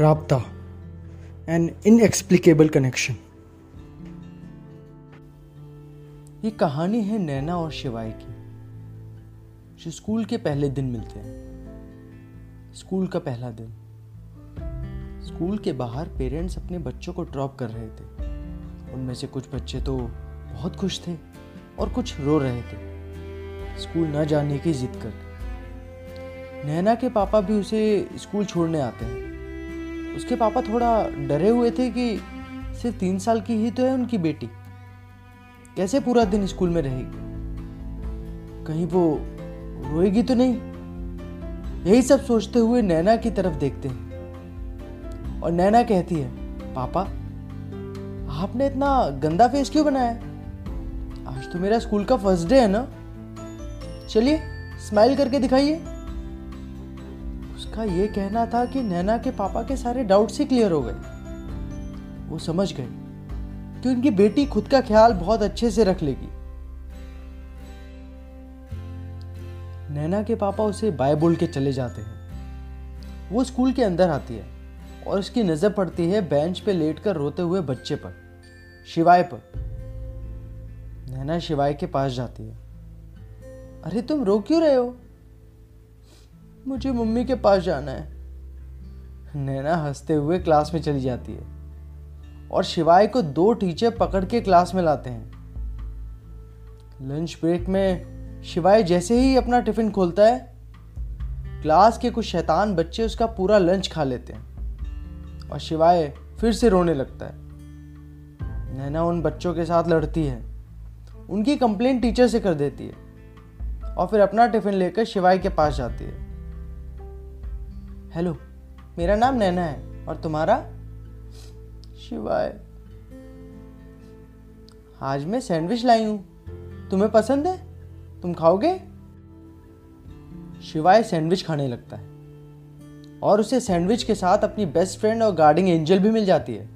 राबता N inexplicable connection ये कहानी है नैना और शिवाय की। जो स्कूल के पहले दिन मिलते हैं। स्कूल का पहला दिन। स्कूल के बाहर पेरेंट्स अपने बच्चों को ड्रॉप कर रहे थे। उनमें से कुछ बच्चे तो बहुत खुश थे और कुछ रो रहे थे। स्कूल न जाने की जिद कर। नैना के पापा भी उसे स्कूल छोड़ने आते हैं। उसके पापा थोड़ा डरे हुए थे कि सिर्फ़ तीन साल की ही तो है उनकी बेटी। कैसे पूरा दिन स्कूल में रहेगी? कहीं वो रोएगी तो नहीं? यही सब सोचते हुए नैना की तरफ़ देखते हैं। और नैना कहती है, पापा, आपने इतना गंदा फेस क्यों बनाया? आज तो मेरा स्कूल का फ़र्स्ट डे है ना। चलिए, स्माइल करके दिखाइए। उसका ये कहना था कि नैना के पापा के सारे डाउट्स ही क्लियर हो गए। वो समझ गए कि उनकी बेटी खुद का ख्याल बहुत अच्छे से रख लेगी। नैना के पापा उसे बाय बोल के चले जाते हैं। वो स्कूल के अंदर आती है और उसकी नज़र पड़ती है बेंच पे लेटकर रोते हुए बच्चे पर, शिवाय पर। नैना शिवाय के पास जाती है। अरे, तुम रो क्यों रहे हो? मुझे मम्मी के पास जाना है। नैना हँसते हुए क्लास में चली जाती है और शिवाय को दो टीचर पकड़ के क्लास में लाते हैं। लंच ब्रेक में शिवाय जैसे ही अपना टिफ़िन खोलता है, क्लास के कुछ शैतान बच्चे उसका पूरा लंच खा लेते हैं और शिवाय फिर से रोने लगता है। नैना उन बच्चों के साथ लड़ती है, उनकी कंप्लेंट टीचर से कर देती है और फिर अपना टिफ़िन लेकर शिवाय के पास जाती है। हेलो मेरा नाम नैना है और तुम्हारा? शिवाय। आज मैं सैंडविच लाई हूँ। तुम्हें पसंद है? तुम खाओगे? शिवाय सैंडविच खाने लगता है। और उसे सैंडविच के साथ अपनी बेस्ट फ्रेंड और गार्डिंग एंजल भी मिल जाती है।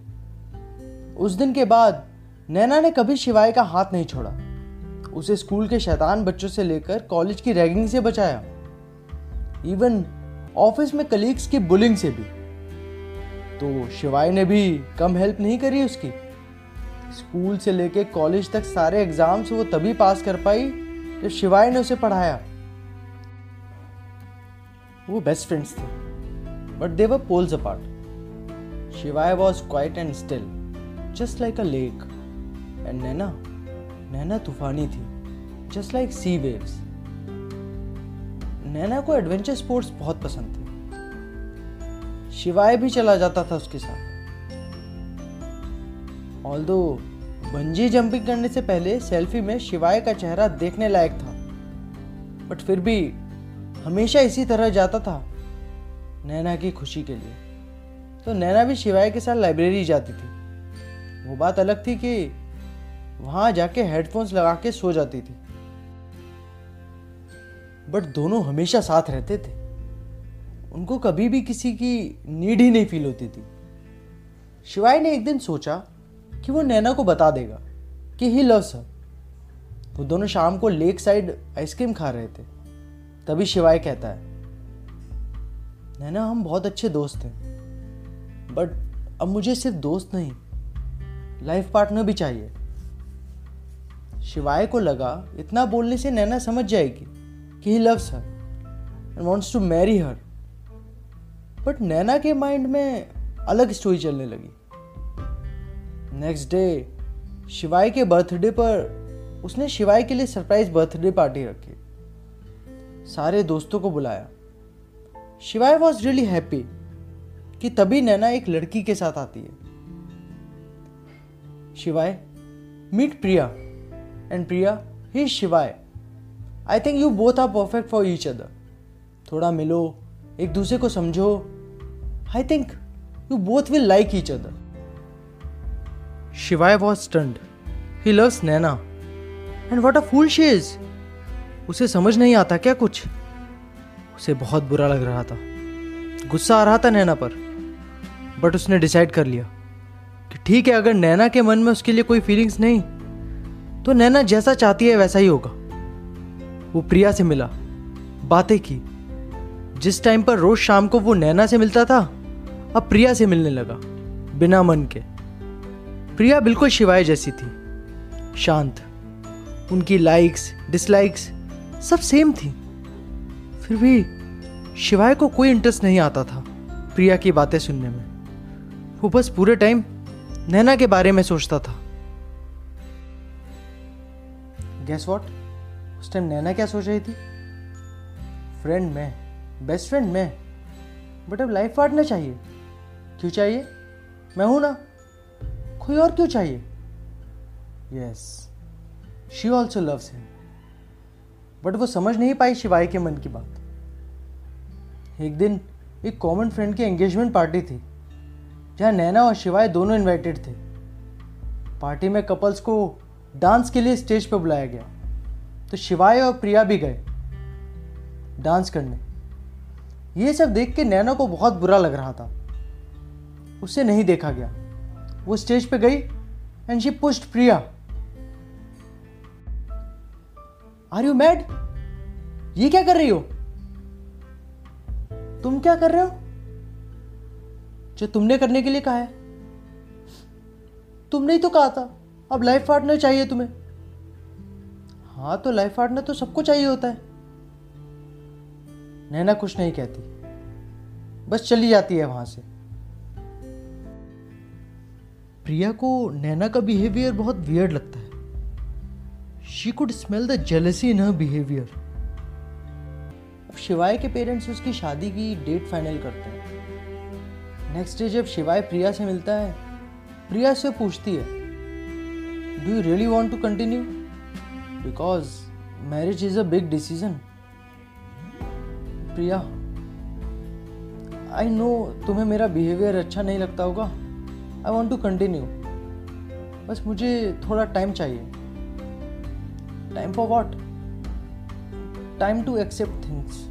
उस दिन के बाद, नैना ने कभी शिवाय का हाथ नहीं छोड़ा। उसे स्कूल के शैतान बच्चों से लेकर कॉलेज की रैगिंग से बचाया। इवन ऑफ़िस में कलीग्स की बुलिंग से भी। तो शिवाय ने भी कम हेल्प नहीं करी उसकी। स्कूल से लेके कॉलेज तक सारे एग्ज़ाम्स वो तभी पास कर पाई जब शिवाय ने उसे पढ़ाया। वो बेस्ट फ्रेंड्स थे but they were poles apart Shivaay was quite and still just like a lake and Naina Naina तूफानी थी just like sea waves Naina को एडवेंचर स्पोर्ट्स बहुत पसंद थे। शिवाय भी चला जाता था उसके साथ। ऑल दो बंजी जंपिंग करने से पहले सेल्फी में शिवाय का चेहरा देखने लायक था। बट फिर भी, हमेशा इसी तरह जाता था नैना की खुशी के लिए। तो नैना भी शिवाय के साथ लाइब्रेरी जाती थी। वो बात अलग थी कि वहाँ जाके हेडफोन्स लगा के सो जाती थी। बट दोनों हमेशा साथ रहते थे। उनको कभी भी किसी की नीड ही नहीं फील होती थी। शिवाय ने एक दिन सोचा कि वो नैना को बता देगा कि ही लव्स हर वो दोनों शाम को लेक साइड आइसक्रीम खा रहे थे। तभी शिवाय कहता है, नैना, हम बहुत अच्छे दोस्त हैं बट अब मुझे सिर्फ़ दोस्त नहीं लाइफ पार्टनर भी चाहिए। शिवाय को लगा, इतना बोलने से नैना समझ जाएगी। कि he loves her and wants to marry her but Naina के माइंड में अलग स्टोरी चलने लगी। नेक्स्ट डे शिवाय के बर्थडे पर उसने शिवाय के लिए सरप्राइज़ बर्थडे पार्टी रखी। सारे दोस्तों को बुलाया। शिवाय वॉज़ रियली हैप्पी कि तभी नैना एक लड़की के साथ आती है। शिवाय meet Priya. And Priya he Shivaay. I think you both are perfect for each other थोड़ा मिलो, एक दूसरे को समझो। I think you both will like each other Shivaay was stunned he loves Naina and what a fool she is उसे समझ नहीं आता क्या कुछ? उसे बहुत बुरा लग रहा था। गुस्सा आ रहा था नैना पर। बट उसने डिसाइड कर लिया कि ठीक है, अगर नैना के मन में उसके लिए कोई फीलिंग्स नहीं तो नैना जैसा चाहती है वैसा ही होगा। वो प्रिया से मिला, बातें की। जिस टाइम पर रोज शाम को वो नैना से मिलता था, अब प्रिया से मिलने लगा, बिना मन के। प्रिया बिल्कुल शिवाय जैसी थी, शांत। उनकी लाइक्स डिसलाइक्स सब सेम थी। फिर भी शिवाय को कोई इंटरेस्ट नहीं आता था प्रिया की बातें सुनने में। वो बस पूरे टाइम नैना के बारे में सोचता था। गैस वॉट उस टाइम नैना क्या सोच रही थी? फ्रेंड मैं बेस्ट फ्रेंड मैं बट अब लाइफ पार्टनर चाहिए। क्यों चाहिए? मैं हूँ ना। कोई और क्यों चाहिए? Yes she also loves him but वो समझ नहीं पाई शिवाय के मन की बात। एक दिन एक कॉमन फ्रेंड की एंगेजमेंट पार्टी थी, जहाँ नैना और शिवाय दोनों इनवाइटेड थे। पार्टी में कपल्स को डांस के लिए स्टेज पर बुलाया गया। तो शिवाय और प्रिया भी गए डांस करने। ये सब देख के नैना को बहुत बुरा लग रहा था। उसे नहीं देखा गया। वो स्टेज पे गई and she pushed Priya. Are you mad ये क्या कर रही हो? तुम क्या कर रहे हो? जो तुमने करने के लिए कहा है। तुमने ही तो कहा था। अब लाइफ पार्टनर चाहिए तुम्हें। हाँ तो लाइफ पार्टनर तो सबको चाहिए होता है। नैना कुछ नहीं कहती। बस चली जाती है वहाँ से। प्रिया को नैना का बिहेवियर बहुत वियर्ड लगता है। She could smell the jealousy in her behaviour अब शिवाय के पेरेंट्स उसकी शादी की डेट फाइनल करते हैं। नेक्स्ट डे जब शिवाय प्रिया से मिलता है, प्रिया से पूछती है do you really want to continue because marriage is a big decision Priya I know तुम्हें मेरा बिहेवियर अच्छा नहीं लगता होगा. आई वॉन्ट टू कंटिन्यू बस मुझे थोड़ा टाइम चाहिए. Time for what time to accept things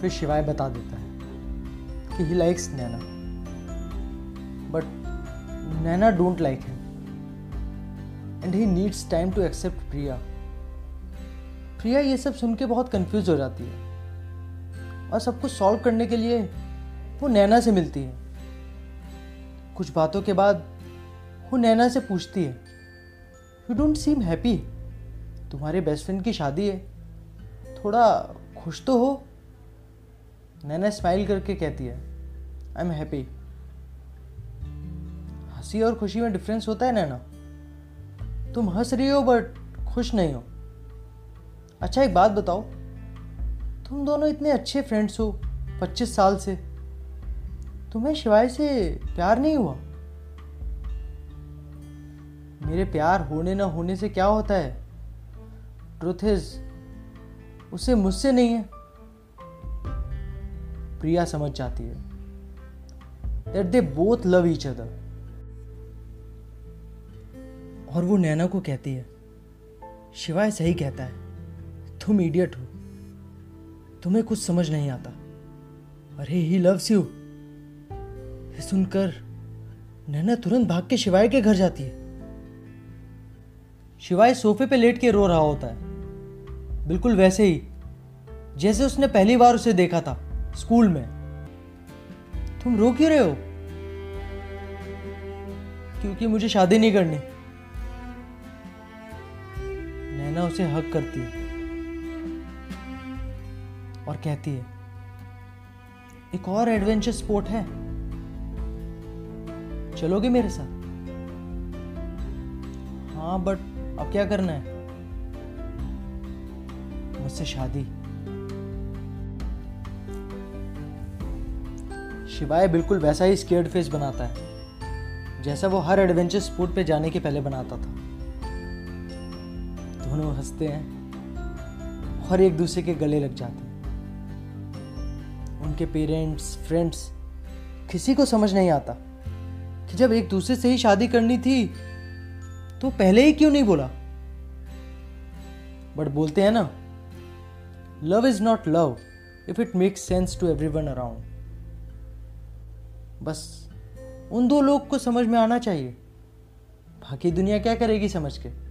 फिर शिवाय बता देता है कि he likes Naina but Naina don't like him and he needs time to accept Priya Priya ये सब सुन के बहुत कंफ्यूज हो जाती है। और सब कुछ सॉल्व करने के लिए वो नैना से मिलती है। कुछ बातों के बाद वो नैना से पूछती है यू डोंट सीम हैप्पी तुम्हारे बेस्ट फ्रेंड की शादी है। थोड़ा खुश तो हो? नैना स्माइल करके कहती है आई एम हैप्पी हँसी और खुशी में डिफरेंस होता है नैना। तुम हंस रही हो बट खुश नहीं हो। अच्छा एक बात बताओ। तुम दोनों इतने अच्छे फ्रेंड्स हो, पच्चीस साल से। तुम्हें शिवाय से प्यार नहीं हुआ? मेरे प्यार होने ना होने से क्या होता है? ट्रुथ इज़ उसे मुझसे नहीं है। प्रिया समझ जाती है। That they both love each other और वो नैना को कहती है, शिवाय सही कहता है, तुम इडियट हो। तुम्हें कुछ समझ नहीं आता। अरे ही लव्स यू सुनकर नैना तुरंत भाग के शिवाय के घर जाती है। शिवाय सोफे पे लेट के रो रहा होता है। बिल्कुल वैसे ही, जैसे उसने पहली बार उसे देखा था, स्कूल में। तुम रो क्यों रहे हो? क्योंकि मुझे शादी नहीं करनी। उसे हक करती है और कहती है, एक और एडवेंचर स्पोर्ट है। चलोगे मेरे साथ? हाँ बट अब क्या करना है? मुझसे शादी। शिवाय बिल्कुल वैसा ही स्केर्ड फेस बनाता है, जैसा वो हर एडवेंचर स्पोर्ट पे जाने के पहले बनाता था। दोनों हँसते हैं और एक दूसरे के गले लग जाते हैं। उनके पेरेंट्स फ्रेंड्स किसी को समझ नहीं आता कि जब एक दूसरे से ही शादी करनी थी तो पहले ही क्यों नहीं बोला? बट बोलते हैं ना love is not love if it makes sense to everyone around बस, उन दो लोग को समझ में आना चाहिए। बाकी दुनिया क्या करेगी समझ के?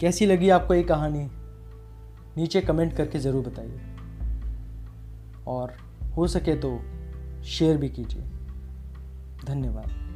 कैसी लगी आपको ये कहानी? नीचे कमेंट करके ज़रूर बताइए। और हो सके तो शेयर भी कीजिए। धन्यवाद।